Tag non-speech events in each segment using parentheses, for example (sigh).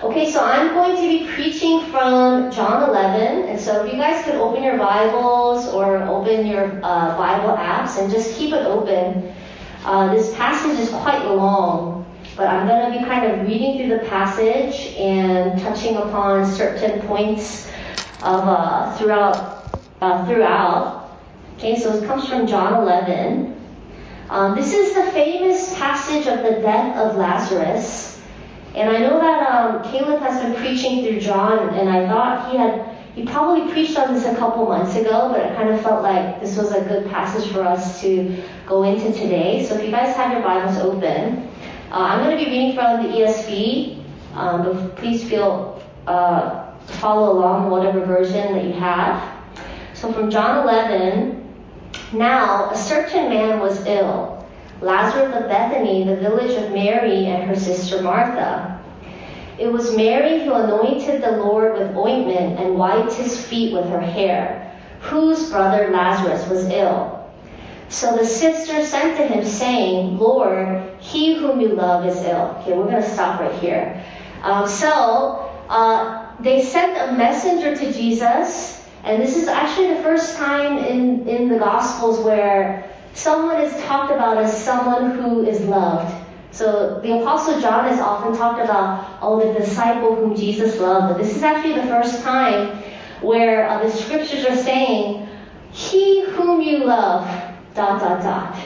Okay, so I'm going to be preaching from John 11, and so if you guys could open your Bibles or open your uh, Bible apps and just keep it open. Uh, this passage is quite long, but I'm going to be kind of reading through the passage and touching upon certain points of uh, throughout uh, throughout. Okay, so it comes from John 11. Um, this is the famous passage of the death of Lazarus. And I know that um, Caleb has been preaching through John, and I thought he had he probably preached on this a couple months ago, but it kind of felt like this was a good passage for us to go into today. So if you guys have your Bibles open, uh, I'm going to be reading from the ESV, um, but please feel uh, follow along whatever version that you have. So from John 11, now a certain man was ill Lazarus of Bethany, the village of Mary and her sister Martha. It was Mary who anointed the Lord with ointment and wiped his feet with her hair, whose brother Lazarus was ill. So the sister sent to him, saying, Lord, he whom you love is ill. Okay, we're going to stop right here. Um, so uh, they sent a messenger to Jesus, and this is actually the first time in, in the Gospels where someone is talked about as someone who is loved. So the Apostle John is often talked about, oh, the disciple whom Jesus loved. But this is actually the first time where uh, the scriptures are saying, he whom you love, dot, dot, dot.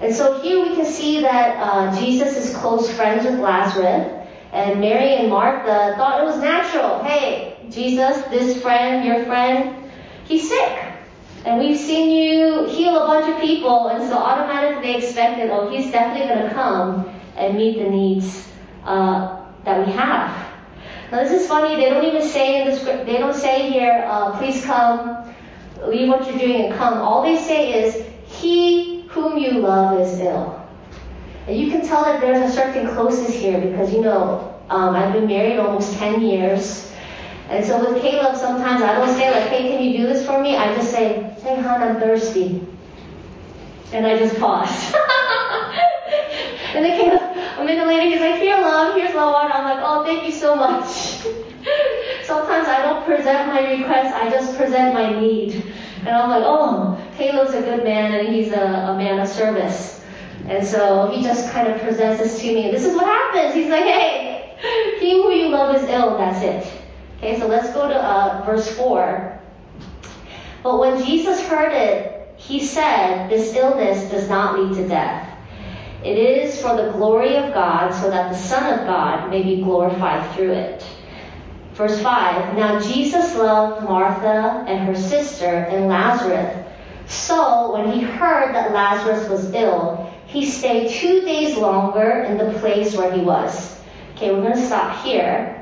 And so here we can see that uh, Jesus is close friends with Lazarus, and Mary and Martha thought it was natural. Hey, Jesus, this friend, your friend, he's sick. And we've seen you heal a bunch of people, and so automatically they expected, oh, he's definitely going to come and meet the needs uh, that we have. Now this is funny. They don't even say in the script. They don't say here, uh, please come, leave what you're doing and come. All they say is, he whom you love is ill. And you can tell that there's a certain closeness here because you know um, I've been married almost 10 years. And so with Caleb, sometimes I don't say like, hey, can you do this for me? I just say, hey, hon, I'm thirsty. And I just pause. (laughs) and then Caleb, a minute later, he's like, here, love, here's the water. I'm like, oh, thank you so much. (laughs) sometimes I don't present my request, I just present my need. And I'm like, oh, Caleb's a good man and he's a, a man of service. And so he just kind of presents this to me. And this is what happens. He's like, hey, (laughs) he who you love is ill, that's it. Okay, so let's go to uh, verse 4. But when Jesus heard it, he said, This illness does not lead to death. It is for the glory of God, so that the Son of God may be glorified through it. Verse 5 Now Jesus loved Martha and her sister and Lazarus. So when he heard that Lazarus was ill, he stayed two days longer in the place where he was. Okay, we're going to stop here.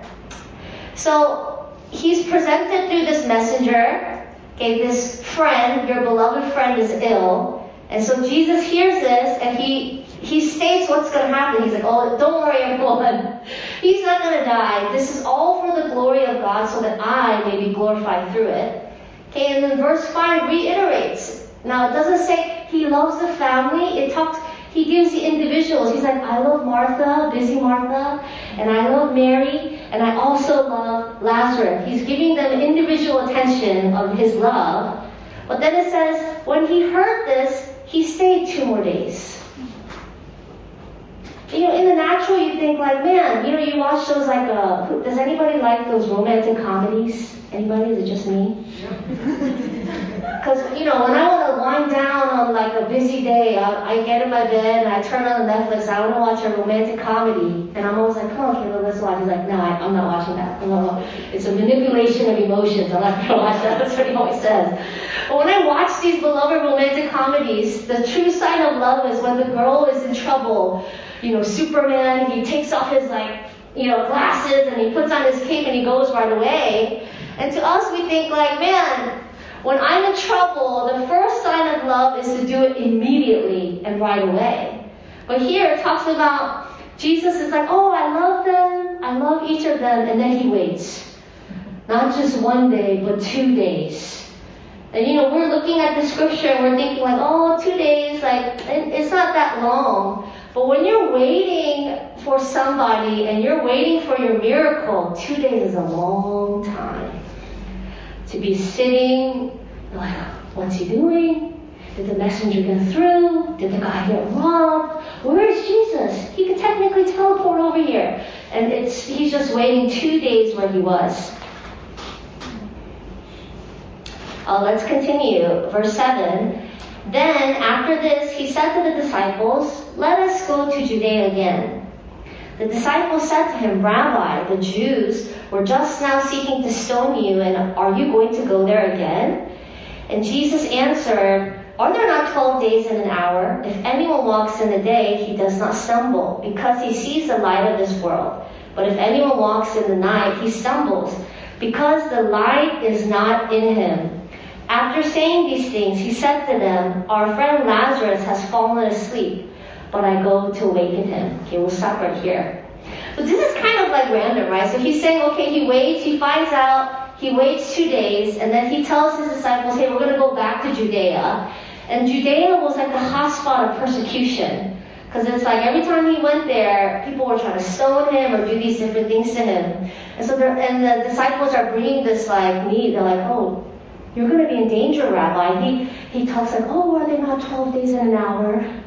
So he's presented through this messenger. Okay, this friend, your beloved friend is ill. And so Jesus hears this and he he states what's going to happen. He's like, oh, don't worry, everyone. He's not going to die. This is all for the glory of God so that I may be glorified through it. Okay, and then verse 5 reiterates. Now, it doesn't say he loves the family. It talks, he gives the individuals. He's like, I love Martha, busy Martha, and I love Mary, and I also love Lazarus. He's giving them individual attention of his love. But then it says, when he heard this, he stayed two more days. You know, in the natural, you think like, man, you know, you watch those like, uh, does anybody like those romantic comedies? Anybody? Is it just me? (laughs) Because, you know, when I want to wind down on like a busy day, I, I get in my bed and I turn on Netflix. I want to watch a romantic comedy. And I'm always like, come on, Caleb, let's watch. He's like, no, I, am not watching that. Oh, it's a manipulation of emotions. I'm not to (laughs) watch that. That's what he always says. But when I watch these beloved romantic comedies, the true sign of love is when the girl is in trouble. You know, Superman, he takes off his like, you know, glasses and he puts on his cape and he goes right away. And to us, we think like, man, when I'm in trouble, the first sign of love is to do it immediately and right away. But here it talks about Jesus is like, oh, I love them, I love each of them, and then he waits. Not just one day, but two days. And you know, we're looking at the scripture and we're thinking like, oh, two days, like, it's not that long. But when you're waiting for somebody and you're waiting for your miracle, two days is a long time. To be sitting, like, what's he doing? Did the messenger get through? Did the guy get robbed? Where is Jesus? He could technically teleport over here. And it's he's just waiting two days where he was. Uh, let's continue. Verse 7. Then, after this, he said to the disciples, Let us go to Judea again. The disciples said to him, Rabbi, the Jews were just now seeking to stone you, and are you going to go there again? And Jesus answered, Are there not twelve days in an hour? If anyone walks in the day, he does not stumble, because he sees the light of this world. But if anyone walks in the night, he stumbles, because the light is not in him. After saying these things, he said to them, Our friend Lazarus has fallen asleep, but I go to awaken him. Okay, we'll stop right here. So this is kind of like random, right? So he's saying, okay, he waits, he finds out, he waits two days, and then he tells his disciples, hey, we're going to go back to Judea. And Judea was like a hotspot of persecution. Because it's like every time he went there, people were trying to stone him or do these different things to him. And so, and the disciples are bringing this like need. They're like, oh, you're going to be in danger, Rabbi. He, he talks like, oh, are they not 12 days in an hour?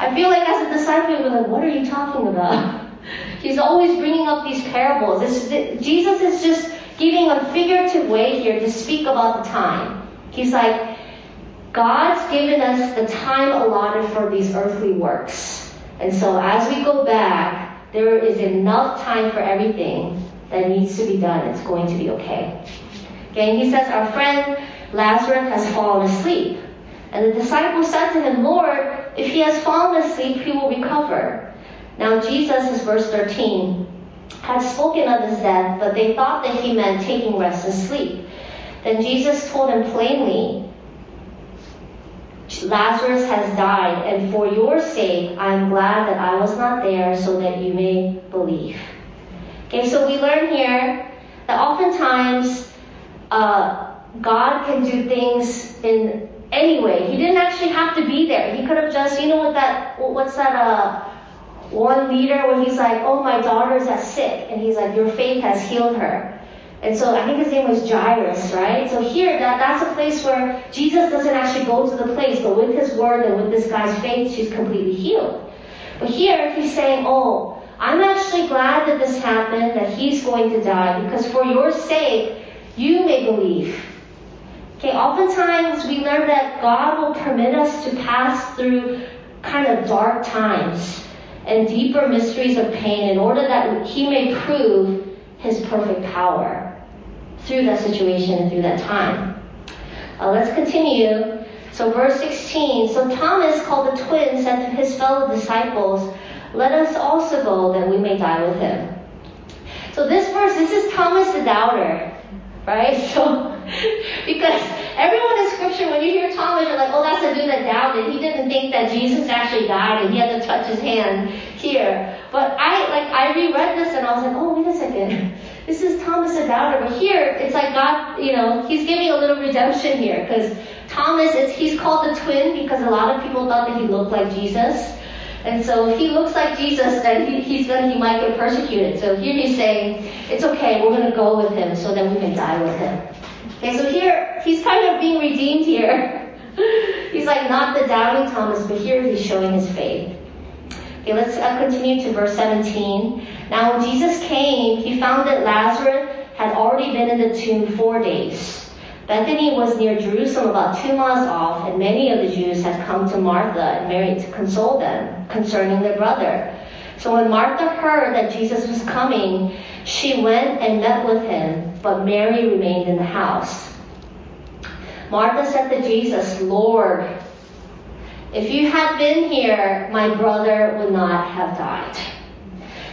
I feel like as a disciple, we're like, what are you talking about? (laughs) He's always bringing up these parables. This, Jesus is just giving a figurative way here to speak about the time. He's like, God's given us the time allotted for these earthly works. And so as we go back, there is enough time for everything that needs to be done. It's going to be okay. Okay, and he says, Our friend Lazarus has fallen asleep. And the disciples said to him, Lord, if he has fallen asleep, he will recover. Now Jesus, is verse 13, had spoken of his death, but they thought that he meant taking rest and sleep. Then Jesus told him plainly, Lazarus has died, and for your sake I am glad that I was not there so that you may believe. Okay, so we learn here that oftentimes uh, God can do things in any way. He didn't actually have to be there. He could have just, you know what that, what's that, uh, one leader where he's like, oh, my daughter's that sick. And he's like, your faith has healed her. And so I think his name was Jairus, right? So here, that, that's a place where Jesus doesn't actually go to the place, but with his word and with this guy's faith, she's completely healed. But here, he's saying, oh, I'm actually glad that this happened, that he's going to die, because for your sake, you may believe. Okay, oftentimes we learn that God will permit us to pass through kind of dark times and deeper mysteries of pain in order that He may prove His perfect power through that situation and through that time. Uh, let's continue. So, verse 16. So Thomas, called the twin, said to his fellow disciples, Let us also go that we may die with him. So, this verse, this is Thomas the doubter right? (laughs) So, because everyone in scripture, when you hear Thomas, you're like, oh, that's the dude that doubted. He didn't think that Jesus actually died and he had to touch his hand here. But I, like, I reread this and I was like, oh, wait a second. This is Thomas the doubter. But here, it's like God, you know, he's giving a little redemption here because Thomas, is, he's called the twin because a lot of people thought that he looked like Jesus. And so if he looks like Jesus, then he, he's gonna, he might get persecuted. So here he's saying, it's okay, we're gonna go with him so that we can die with him. Okay, so here, he's kind of being redeemed here. (laughs) he's like not the doubting Thomas, but here he's showing his faith. Okay, let's uh, continue to verse 17. Now when Jesus came, he found that Lazarus had already been in the tomb four days. Bethany was near Jerusalem, about two miles off, and many of the Jews had come to Martha and Mary to console them concerning their brother. So when Martha heard that Jesus was coming, she went and met with him, but Mary remained in the house. Martha said to Jesus, Lord, if you had been here, my brother would not have died.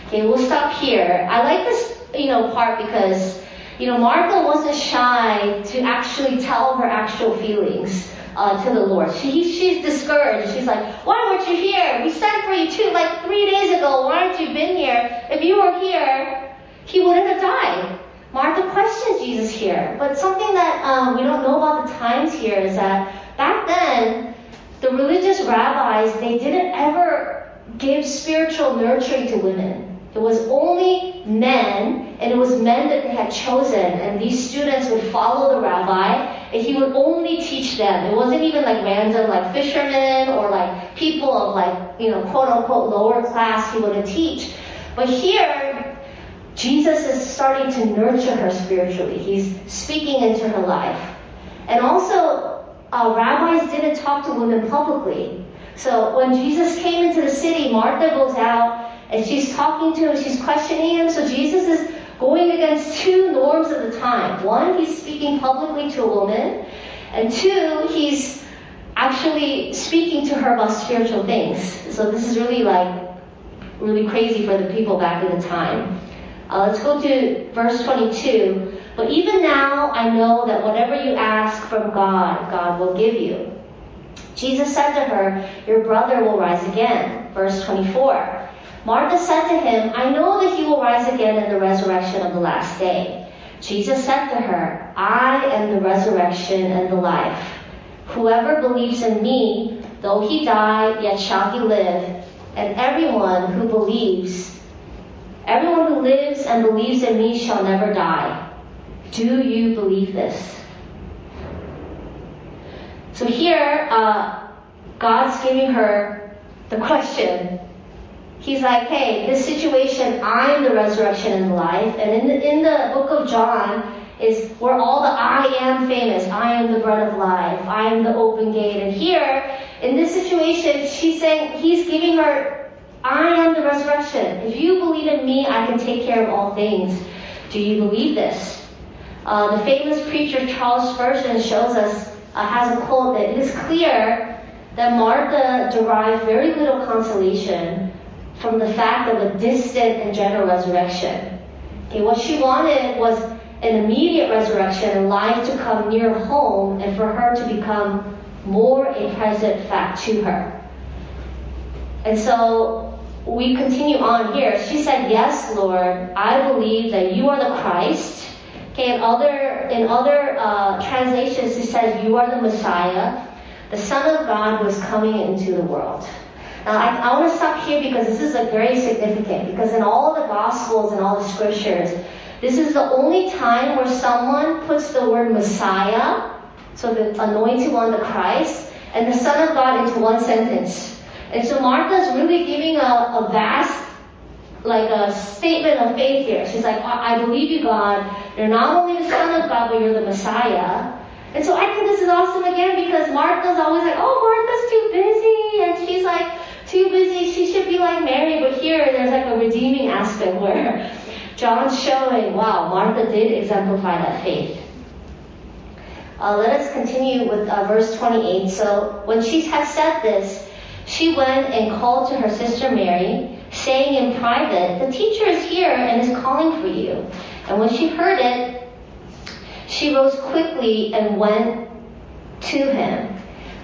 Okay, we'll stop here. I like this, you know, part because you know, Martha wasn't shy to actually tell her actual feelings uh, to the Lord. She, she's discouraged. She's like, why weren't you here? We sent for you too, like three days ago. Why aren't you been here? If you were here, he wouldn't have died. Martha questions Jesus here. But something that um, we don't know about the times here is that back then, the religious rabbis, they didn't ever give spiritual nurturing to women. It was only men, and it was men that they had chosen, and these students would follow the rabbi, and he would only teach them. It wasn't even like random, like fishermen or like people of like, you know, quote unquote lower class he wouldn't teach. But here, Jesus is starting to nurture her spiritually. He's speaking into her life. And also, uh, rabbis didn't talk to women publicly. So when Jesus came into the city, Martha goes out and she's talking to him, she's questioning him. So Jesus is going against two norms of the time. One, he's speaking publicly to a woman, and two, he's actually speaking to her about spiritual things. So this is really like really crazy for the people back in the time. Uh, let's go to verse 22. But even now I know that whatever you ask from God, God will give you. Jesus said to her, Your brother will rise again. Verse 24. Martha said to him, I know that he will rise again in the resurrection of the last day. Jesus said to her, I am the resurrection and the life. Whoever believes in me, though he die, yet shall he live. And everyone who believes, everyone who lives and believes in me shall never die. Do you believe this? So here, uh, God's giving her the question. He's like, hey, this situation, I'm the resurrection and life. And in the, in the book of John, is where all the I am famous. I am the bread of life. I am the open gate. And here, in this situation, she's saying, he's giving her, I am the resurrection. If you believe in me, I can take care of all things. Do you believe this? Uh, the famous preacher Charles Spurgeon shows us uh, has a quote that it is clear that Martha derived very little consolation from the fact of a distant and general resurrection. Okay, what she wanted was an immediate resurrection and life to come near home and for her to become more a present fact to her. And so we continue on here. She said, Yes, Lord, I believe that you are the Christ Okay, in other in other uh, translations, it says, "You are the Messiah, the Son of God who is coming into the world." Now, I, I want to stop here because this is like very significant. Because in all the Gospels and all the Scriptures, this is the only time where someone puts the word Messiah, so the anointed one, the Christ, and the Son of God into one sentence. And so Martha is really giving a, a vast like a statement of faith here. She's like, I believe you, God. You're not only the Son of God, but you're the Messiah. And so I think this is awesome again because Martha's always like, oh, Martha's too busy. And she's like, too busy. She should be like Mary. But here there's like a redeeming aspect (laughs) where John's showing, wow, Martha did exemplify that faith. Uh, let us continue with uh, verse 28. So when she had said this, she went and called to her sister Mary saying in private, The teacher is here and is calling for you. And when she heard it, she rose quickly and went to him.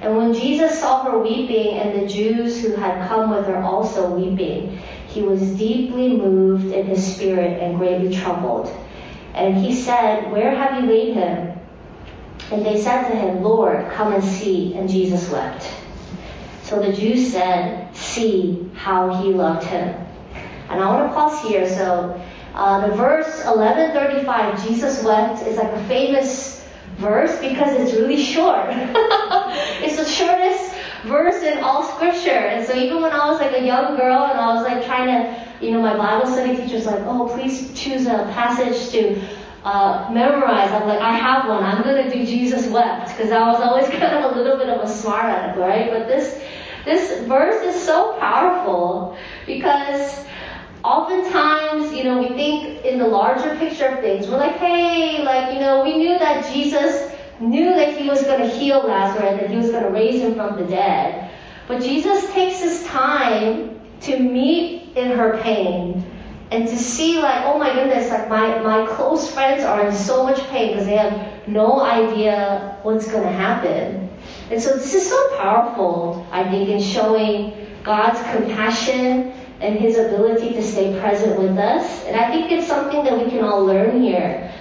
And when Jesus saw her weeping and the Jews who had come with her also weeping, he was deeply moved in his spirit and greatly troubled. And he said, Where have you laid him? And they said to him, Lord, come and see. And Jesus wept. So the Jews said, see how he loved him. And I want to pause here. So uh, the verse 1135, Jesus wept, is like a famous verse because it's really short. (laughs) (laughs) it's the shortest verse in all scripture. And so even when I was like a young girl and I was like trying to, you know, my Bible study teacher's like, oh, please choose a passage to uh, memorize. I'm like, I have one. I'm going to do Jesus wept because I was always (laughs) kind of a little bit of a smart aleck, right? But this this verse is so powerful because oftentimes, you know, we think in the larger picture of things. We're like, hey, like, you know, we knew that Jesus knew that he was going to heal Lazarus, that he was going to raise him from the dead. But Jesus takes his time to meet in her pain and to see like, oh my goodness, like my, my close friends are in so much pain because they have no idea what's going to happen. And so this is so powerful, I think, in showing God's compassion and his ability to stay present with us. And I think it's something that we can all learn here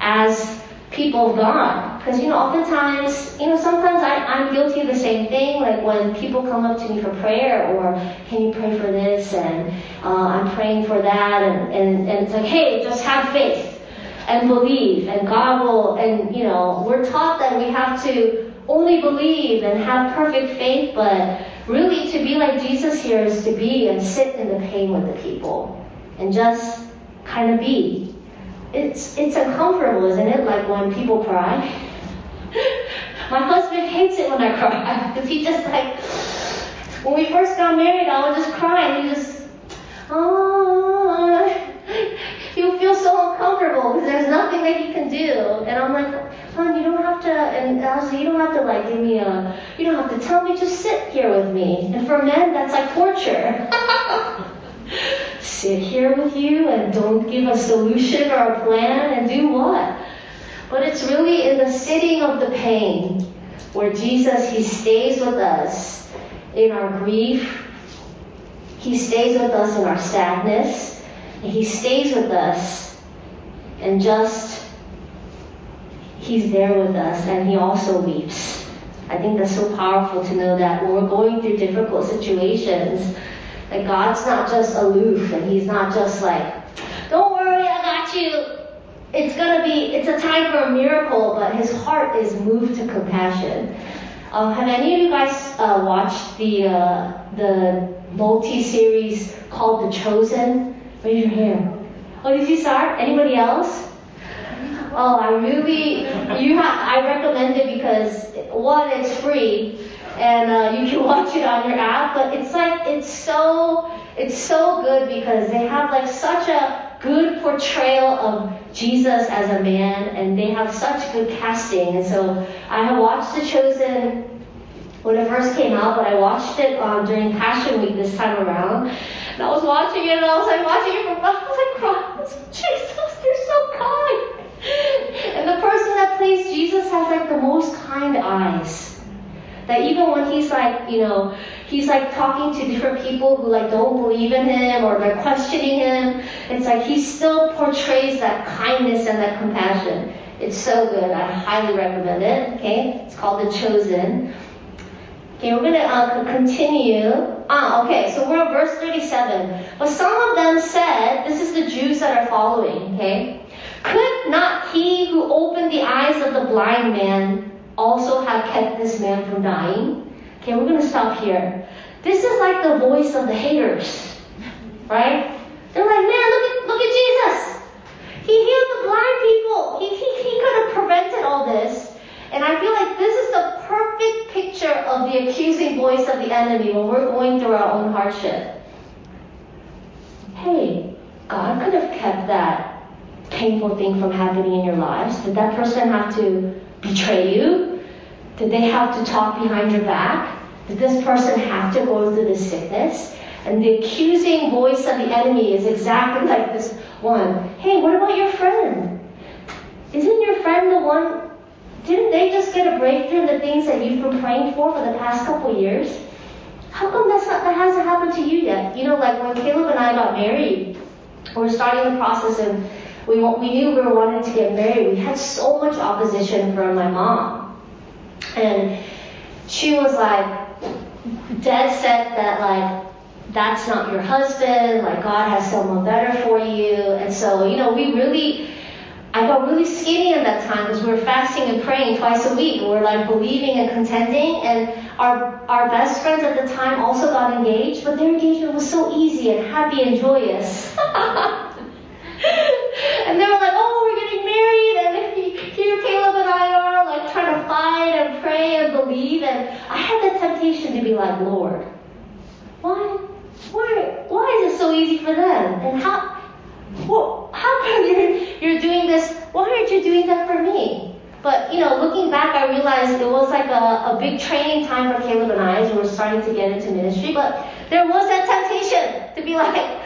as people of God. Because, you know, oftentimes, you know, sometimes I, I'm guilty of the same thing. Like when people come up to me for prayer or, can you pray for this? And uh, I'm praying for that. And, and, and it's like, hey, just have faith and believe. And God will, and, you know, we're taught that we have to only believe and have perfect faith, but really to be like Jesus here is to be and sit in the pain with the people and just kind of be. It's, it's uncomfortable, isn't it? Like when people cry. My husband hates it when I cry because he just like, when we first got married, I would just cry and he just, oh, he'll feel so uncomfortable because there's nothing that he can do. And I'm like, hon, you don't have to, and I you don't have to like give me a, you don't have to tell me, just sit here with me. And for men, that's like torture. (laughs) sit here with you and don't give a solution or a plan and do what? But it's really in the sitting of the pain where Jesus, He stays with us in our grief. He stays with us in our sadness. And He stays with us and just, He's there with us and He also weeps. I think that's so powerful to know that when we're going through difficult situations, that God's not just aloof and He's not just like, don't worry, I got you. It's gonna be, it's a time for a miracle, but His heart is moved to compassion. Um, have any of you guys uh, watched the uh, the multi-series called The Chosen? Raise your hand. Oh, did you start? Anybody else? Oh, I really, you have, I recommend it because one, it's free, and uh, you can (laughs) watch it on your app. But it's like it's so, it's so good because they have like such a good portrayal of Jesus as a man, and they have such good casting. And so I have watched The Chosen when it first came out, but I watched it um, during Passion Week this time around. And I was watching it, and I was like watching it from, I was like. Jesus, you're so kind. And the person that plays Jesus has like the most kind eyes. That even when he's like, you know, he's like talking to different people who like don't believe in him or they're questioning him, it's like he still portrays that kindness and that compassion. It's so good. I highly recommend it. Okay, it's called The Chosen. Okay, we're going to uh, continue. Ah, okay, so we're on verse 37. But some of them said, this is the Jews that are following, okay? Could not he who opened the eyes of the blind man also have kept this man from dying? Okay, we're going to stop here. This is like the voice of the haters, right? They're like, man, look at, look at Jesus. He healed the blind people. He, he, he could have prevented all this. And I feel like this is the perfect picture of the accusing voice of the enemy when we're going through our own hardship. Hey, God could have kept that painful thing from happening in your lives. Did that person have to betray you? Did they have to talk behind your back? Did this person have to go through this sickness? And the accusing voice of the enemy is exactly like this one. Hey, what about your friend? Isn't your friend the one didn't they just get a breakthrough in the things that you've been praying for for the past couple years? How come that's not, that hasn't happened to you yet? You know, like when Caleb and I got married, we were starting the process and we, we knew we were wanting to get married. We had so much opposition from my mom. And she was like, dead set that like, that's not your husband, like God has someone better for you. And so, you know, we really, I got really skinny in that time because we were fasting and praying twice a week. We were like believing and contending. And our, our best friends at the time also got engaged, but their engagement was so easy and happy and joyous. (laughs) and they were like, oh, we're getting married. And here Caleb and I are like trying to fight and pray and believe. And I had the temptation to be like, Lord, why, why, why is it so easy for them? And how, well, how come (laughs) you're, you're doing this? Why aren't you doing that for me? But, you know, looking back, I realized it was like a, a big training time for Caleb and I as we were starting to get into ministry. But there was that temptation to be like,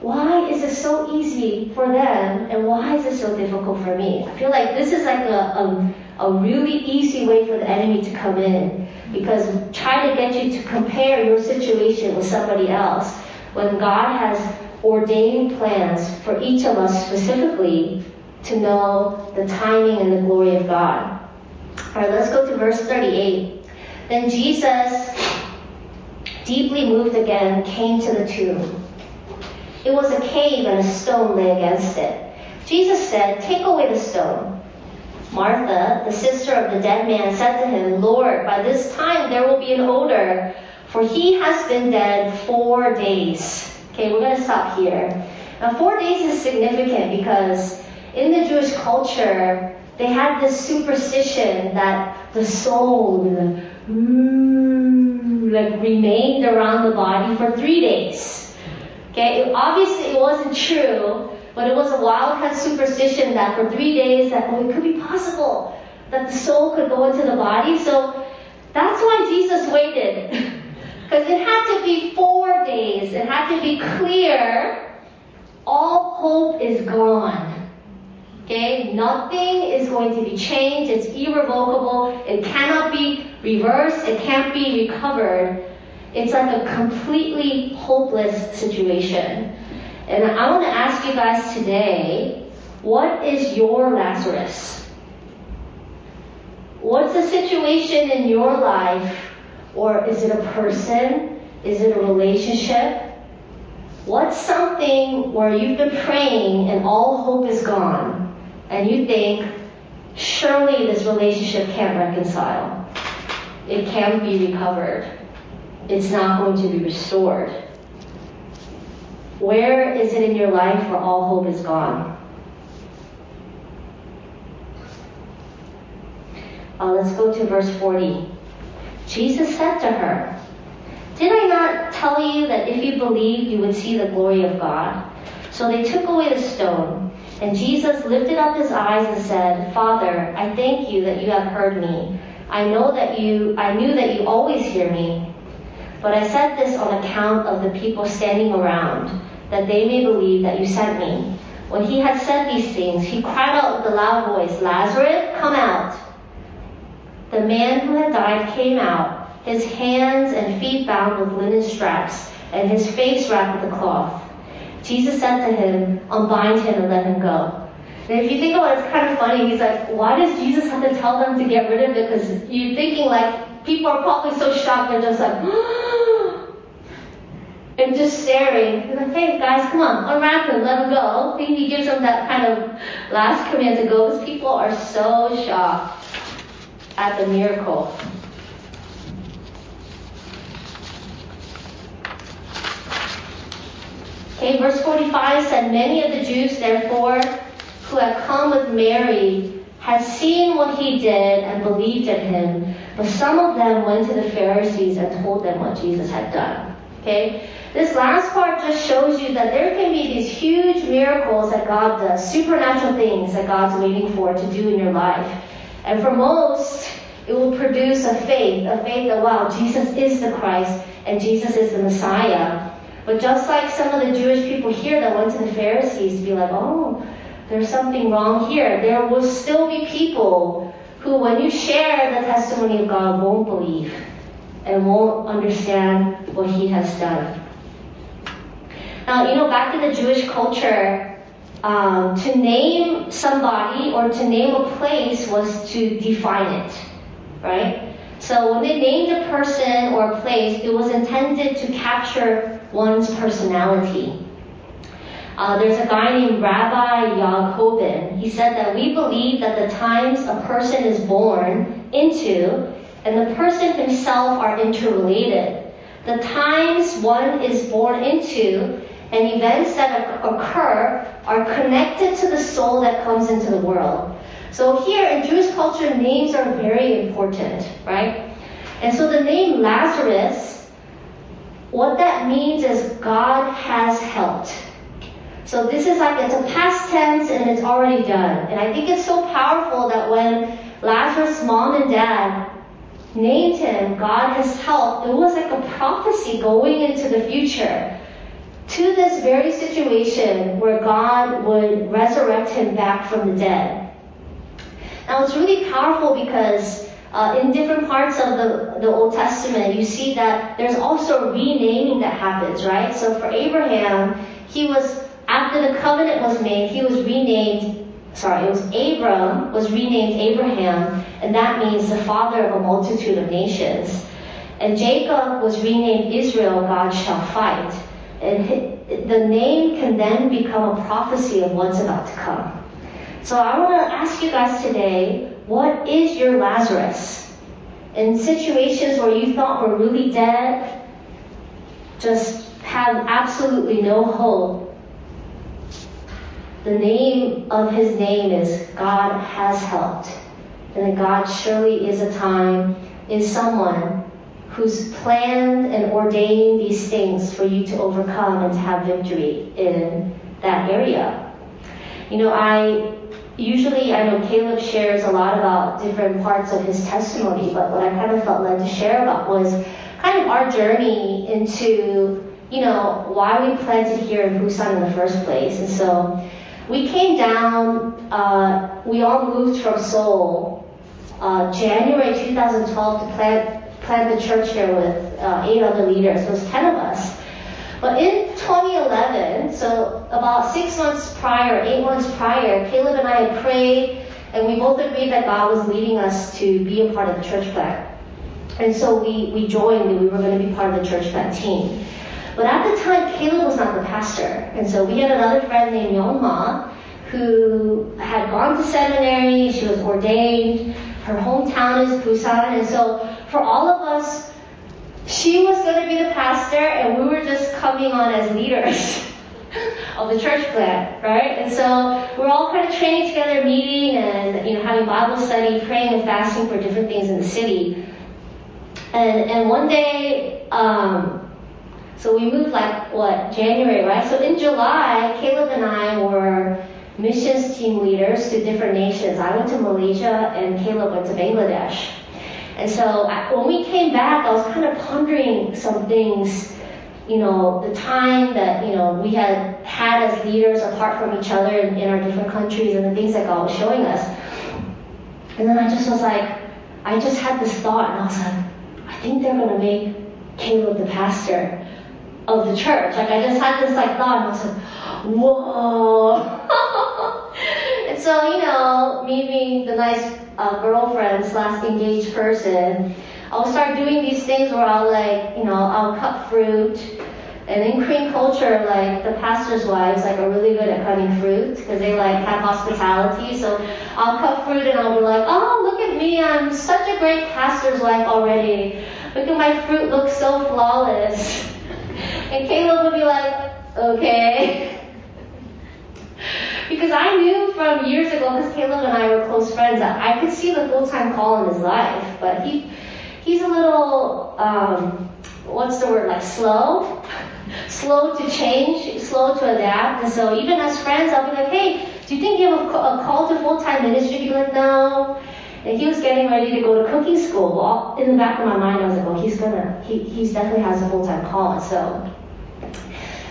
why is it so easy for them and why is it so difficult for me? I feel like this is like a, a, a really easy way for the enemy to come in because trying to get you to compare your situation with somebody else when God has ordained plans for each of us specifically to know the timing and the glory of God. Alright, let's go to verse 38. Then Jesus, deeply moved again, came to the tomb. It was a cave and a stone lay against it. Jesus said, Take away the stone. Martha, the sister of the dead man, said to him, Lord, by this time there will be an odor, for he has been dead four days. Okay, we're going to stop here. Now, four days is significant because in the Jewish culture, they had this superstition that the soul mm, like remained around the body for three days. Okay, obviously it wasn't true, but it was a wildcat superstition that for three days that oh, it could be possible that the soul could go into the body. So that's why Jesus waited. (laughs) Because it had to be four days. It had to be clear. All hope is gone. Okay? Nothing is going to be changed. It's irrevocable. It cannot be reversed. It can't be recovered. It's like a completely hopeless situation. And I want to ask you guys today, what is your Lazarus? What's the situation in your life? Or is it a person? Is it a relationship? What's something where you've been praying and all hope is gone and you think, surely this relationship can't reconcile. It can't be recovered. It's not going to be restored. Where is it in your life where all hope is gone? Uh, let's go to verse 40. Jesus said to her, Did I not tell you that if you believed you would see the glory of God? So they took away the stone. And Jesus lifted up his eyes and said, Father, I thank you that you have heard me. I know that you, I knew that you always hear me. But I said this on account of the people standing around, that they may believe that you sent me. When he had said these things, he cried out with a loud voice, Lazarus, come out. The man who had died came out, his hands and feet bound with linen straps, and his face wrapped with a cloth. Jesus said to him, Unbind him and let him go. And if you think about it, it's kind of funny. He's like, why does Jesus have to tell them to get rid of it? Because you're thinking like, people are probably so shocked, they're just like, (gasps) oh, and just staring. He's like, hey guys, come on, unwrap him, let him go. He gives them that kind of last command to go because people are so shocked at the miracle. Okay, verse 45 said, Many of the Jews, therefore, who had come with Mary, had seen what he did and believed in him. But some of them went to the Pharisees and told them what Jesus had done. Okay? This last part just shows you that there can be these huge miracles that God does, supernatural things that God's waiting for to do in your life. And for most, it will produce a faith, a faith that, wow, Jesus is the Christ and Jesus is the Messiah. But just like some of the Jewish people here that went to the Pharisees to be like, oh, there's something wrong here, there will still be people who, when you share the testimony of God, won't believe and won't understand what He has done. Now, you know, back in the Jewish culture, um, to name somebody or to name a place was to define it, right? So when they named a person or a place, it was intended to capture one's personality. Uh, there's a guy named Rabbi Yaakobin. He said that we believe that the times a person is born into and the person himself are interrelated. The times one is born into and events that occur are connected to the soul that comes into the world. So here in Jewish culture, names are very important, right? And so the name Lazarus, what that means is God has helped. So this is like it's a past tense and it's already done. And I think it's so powerful that when Lazarus' mom and dad named him God has helped, it was like a prophecy going into the future to this very situation where God would resurrect him back from the dead. Now it's really powerful because uh, in different parts of the, the Old Testament, you see that there's also renaming that happens, right? So for Abraham, he was, after the covenant was made, he was renamed, sorry, it was Abram, was renamed Abraham, and that means the father of a multitude of nations. And Jacob was renamed Israel, God shall fight. And the name can then become a prophecy of what's about to come. So I want to ask you guys today, what is your Lazarus? In situations where you thought were really dead, just have absolutely no hope. The name of his name is God has helped. And that God surely is a time, is someone who's planned and ordained these things for you to overcome and to have victory in that area. You know, I usually I know Caleb shares a lot about different parts of his testimony, but what I kind of felt led to share about was kind of our journey into, you know, why we planted here in Busan in the first place. And so we came down, uh, we all moved from Seoul, uh, January 2012 to plant, plant the church here with uh, eight other leaders. It was 10 of us. But in 2011, so about six months prior, eight months prior, Caleb and I had prayed and we both agreed that God was leading us to be a part of the church plant. And so we, we joined and we were going to be part of the church plant team. But at the time, Caleb was not the pastor. And so we had another friend named Yonma who had gone to seminary, she was ordained, her hometown is Busan, and so for all of us she was going to be the pastor, and we were just coming on as leaders (laughs) of the church plant, right? And so we're all kind of training together, meeting, and you know having Bible study, praying and fasting for different things in the city. And and one day, um, so we moved like what January, right? So in July, Caleb and I were missions team leaders to different nations. I went to Malaysia, and Caleb went to Bangladesh. And so when we came back, I was kind of pondering some things, you know, the time that, you know, we had had as leaders apart from each other in, in our different countries and the things that God was showing us. And then I just was like, I just had this thought and I was like, I think they're going to make Caleb the pastor of the church. Like I just had this like thought and I was like, (gasps) whoa. (laughs) and so, you know, me being the nice uh, girlfriend slash engaged person, I'll start doing these things where I'll like, you know, I'll cut fruit. And in Korean culture, like the pastor's wives like are really good at cutting fruit because they like have hospitality. So I'll cut fruit and I'll be like, oh, look at me, I'm such a great pastor's wife already. Look at my fruit, looks so flawless. (laughs) And Caleb would be like, okay. (laughs) Because I knew from years ago, because Caleb and I were close friends, that I could see the full-time call in his life, but he, he's a little, um, what's the word, like slow? slow to change, slow to adapt. And so even as friends, I'll be like, hey, do you think you have a, call to full-time ministry? Be like, no. And he was getting ready to go to cooking school. Well, in the back of my mind, I was like, well, he's gonna, he, he's definitely has a full-time call. So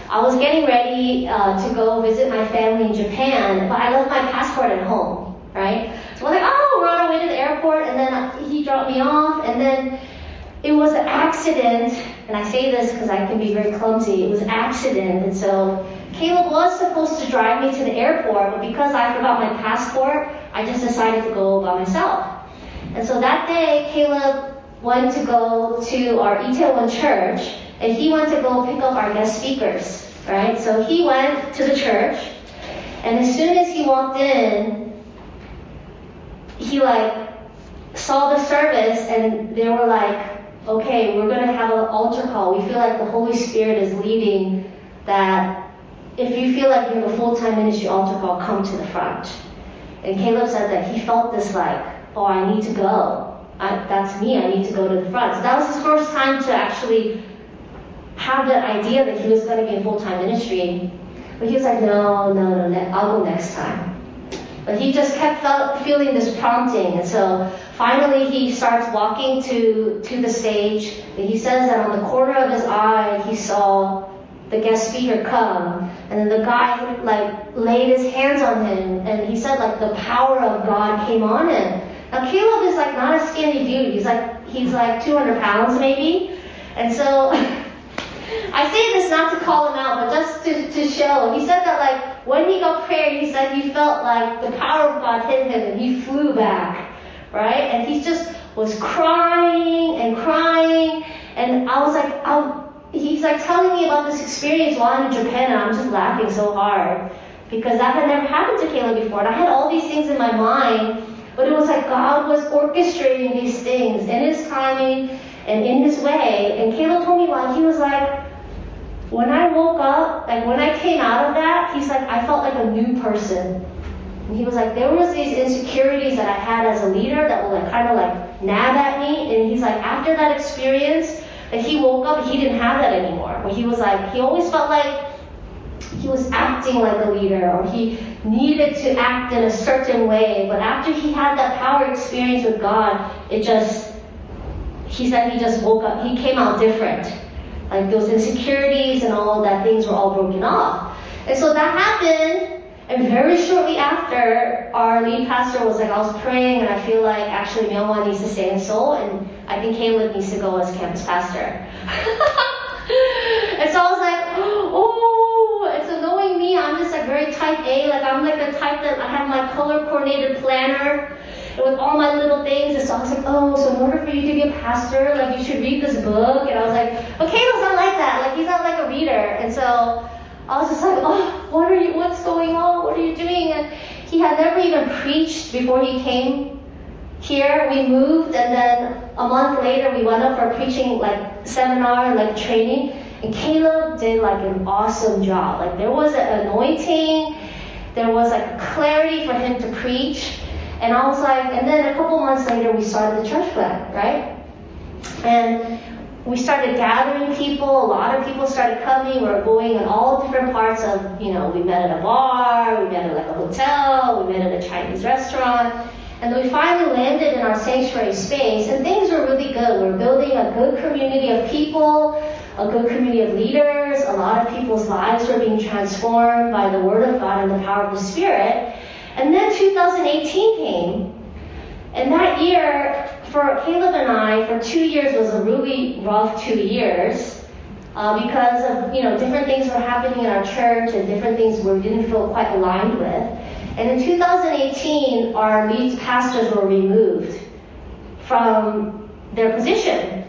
I was getting ready uh, to go visit my family in Japan, but I left my passport at home, right? So we're like, oh, we're on our way to the airport, and then he dropped me off, and then it was an accident, and I say this because I can be very clumsy. It was an accident, and so Caleb was supposed to drive me to the airport, but because I forgot my passport, I just decided to go by myself. And so that day, Caleb went to go to our Itaewon church, and he went to go pick up our guest speakers, right? So he went to the church, and as soon as he walked in, he like saw the service, and they were like, okay, we're to have an altar call. We feel like the Holy Spirit is leading that if you feel like you have a full-time ministry altar call, come to the front. And Caleb said that he felt this like, oh, I need to go. I, that's me. I need to go to the front. So that was his first time to actually have that idea that he was going to be in full-time ministry. But he was like, no, no, no, I'll go next time. But he just kept felt, feeling this prompting. And so finally he starts walking to, to the stage. And he says that on the corner of his eye, he saw the guest speaker come. And then the guy like laid his hands on him and he said like the power of God came on him. Now Caleb is like not a skinny dude. He's like, he's like 200 pounds maybe. And so (laughs) I say this not to call him out, but just to, to show. He said that like when he got prayer, he said he felt like the power of God hit him and he flew back, right? And he just was crying and crying, and I was like, I, he's like telling me about this experience while I'm in Japan, and I'm just laughing so hard because that had never happened to Caleb before, and I had all these things in my mind, but it was like God was orchestrating these things in His timing and in His way. And Caleb told me like he was like when I woke up, like when I came out of that, he's like, I felt like a new person. And he was like, there was these insecurities that I had as a leader that were like kind of like nab at me. And he's like, after that experience, that he woke up, he didn't have that anymore. Where he was like, he always felt like he was acting like a leader or he needed to act in a certain way. But after he had that power experience with God, it just, he said he just woke up, he came out different. Like those insecurities and all that things were all broken off. And so that happened, and very shortly after, our lead pastor was like, I was praying, and I feel like actually Myungwan needs to stay in Seoul, and I think Caleb needs to go as campus pastor. (laughs) and so I was like, oh, and so knowing me, I'm just like very type A, like I'm like the type that I have my color coordinated planner with all my little things. And so I was like, oh, so in order for you to be a pastor, like you should read this book. And I was like, okay, Caleb's not like that. Like he's not like a reader. And so I was just like, oh, what are you, what's going on? What are you doing? And he had never even preached before he came here. We moved and then a month later we went up for a preaching like seminar, like training. And Caleb did like an awesome job. Like there was an anointing. There was like clarity for him to preach. And I was like, and then a couple months later, we started the church plant, right? And we started gathering people. A lot of people started coming. We were going in all different parts of, you know, we met at a bar, we met at like a hotel, we met at a Chinese restaurant. And then we finally landed in our sanctuary space, and things were really good. We we're building a good community of people, a good community of leaders. A lot of people's lives were being transformed by the Word of God and the power of the Spirit. And then 2018 came, and that year for Caleb and I, for two years was a really rough two years uh, because of you know different things were happening in our church and different things we didn't feel quite aligned with. And in 2018, our lead pastors were removed from their position.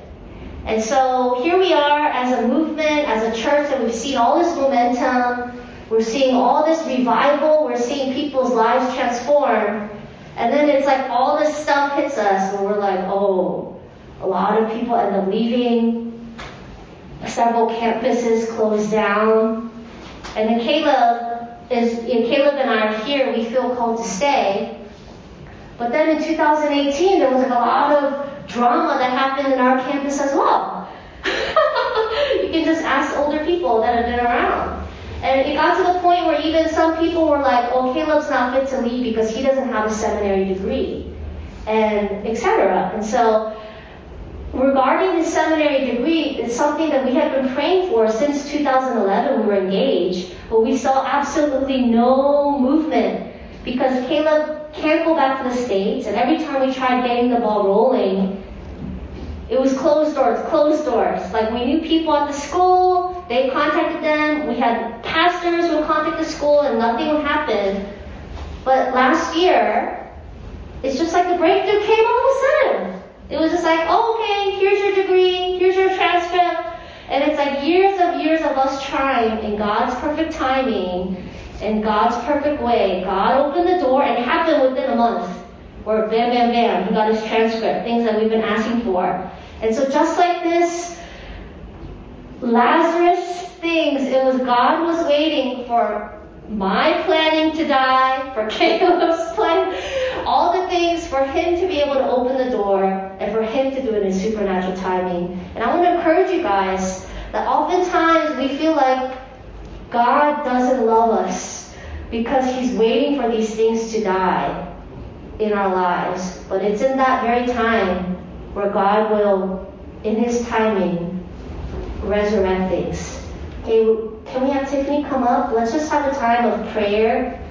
And so here we are as a movement, as a church, and we've seen all this momentum. We're seeing all this revival. We're seeing people's lives transform. And then it's like all this stuff hits us and we're like, oh, a lot of people end up leaving. Several campuses close down. And then Caleb is, you know, Caleb and I are here. We feel called to stay. But then in 2018, there was like a lot of drama that happened in our campus as well. (laughs) you can just ask older people that have been around. And it got to the point where even some people were like, oh, Caleb's not fit to lead because he doesn't have a seminary degree, and etc. And so, regarding his seminary degree, it's something that we had been praying for since 2011. We were engaged, but we saw absolutely no movement because Caleb can't go back to the States, and every time we tried getting the ball rolling, it was closed doors, closed doors. Like we knew people at the school, they contacted them. We had pastors who would contact the school and nothing happened. But last year, it's just like the breakthrough came all of a sudden. It was just like, oh, okay, here's your degree, here's your transcript. And it's like years of years of us trying in God's perfect timing, in God's perfect way. God opened the door and it happened within a month. Or bam, bam, bam, he got his transcript, things that we've been asking for. And so just like this Lazarus things, it was God was waiting for my planning to die, for (laughs) Caleb's plan, all the things for him to be able to open the door and for him to do it in supernatural timing. And I want to encourage you guys that oftentimes we feel like God doesn't love us. because He's waiting for these things to die in our lives. But it's in that very time where God will, in His timing, resurrect things. Okay, can we have Tiffany come up? Let's just have a time of prayer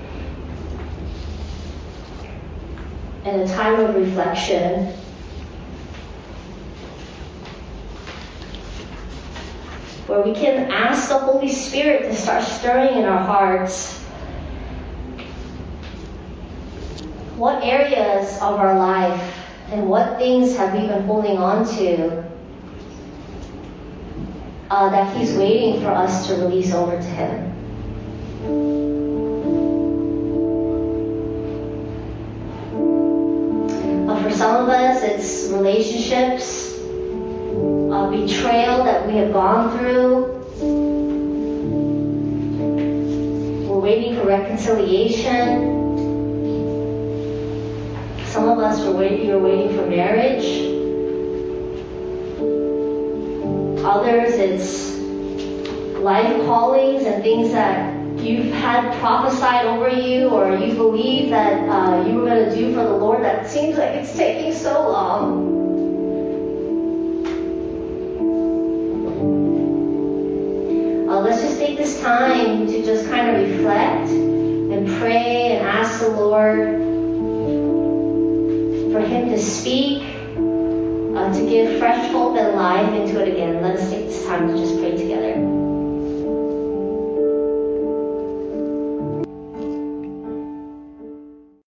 and a time of reflection. Where we can ask the Holy Spirit to start stirring in our hearts. What areas of our life and what things have we been holding on to uh, that He's waiting for us to release over to Him? But for some of us, it's relationships, uh, betrayal that we have gone through. We're waiting for reconciliation. Some of us are waiting, you're waiting for marriage. Others, it's life callings and things that you've had prophesied over you or you believe that uh, you were going to do for the Lord that seems like it's taking so long. Uh, let's just take this time to just kind of reflect and pray and ask the Lord for Him to speak, to give fresh hope and life into it again, let us take this time to just pray together.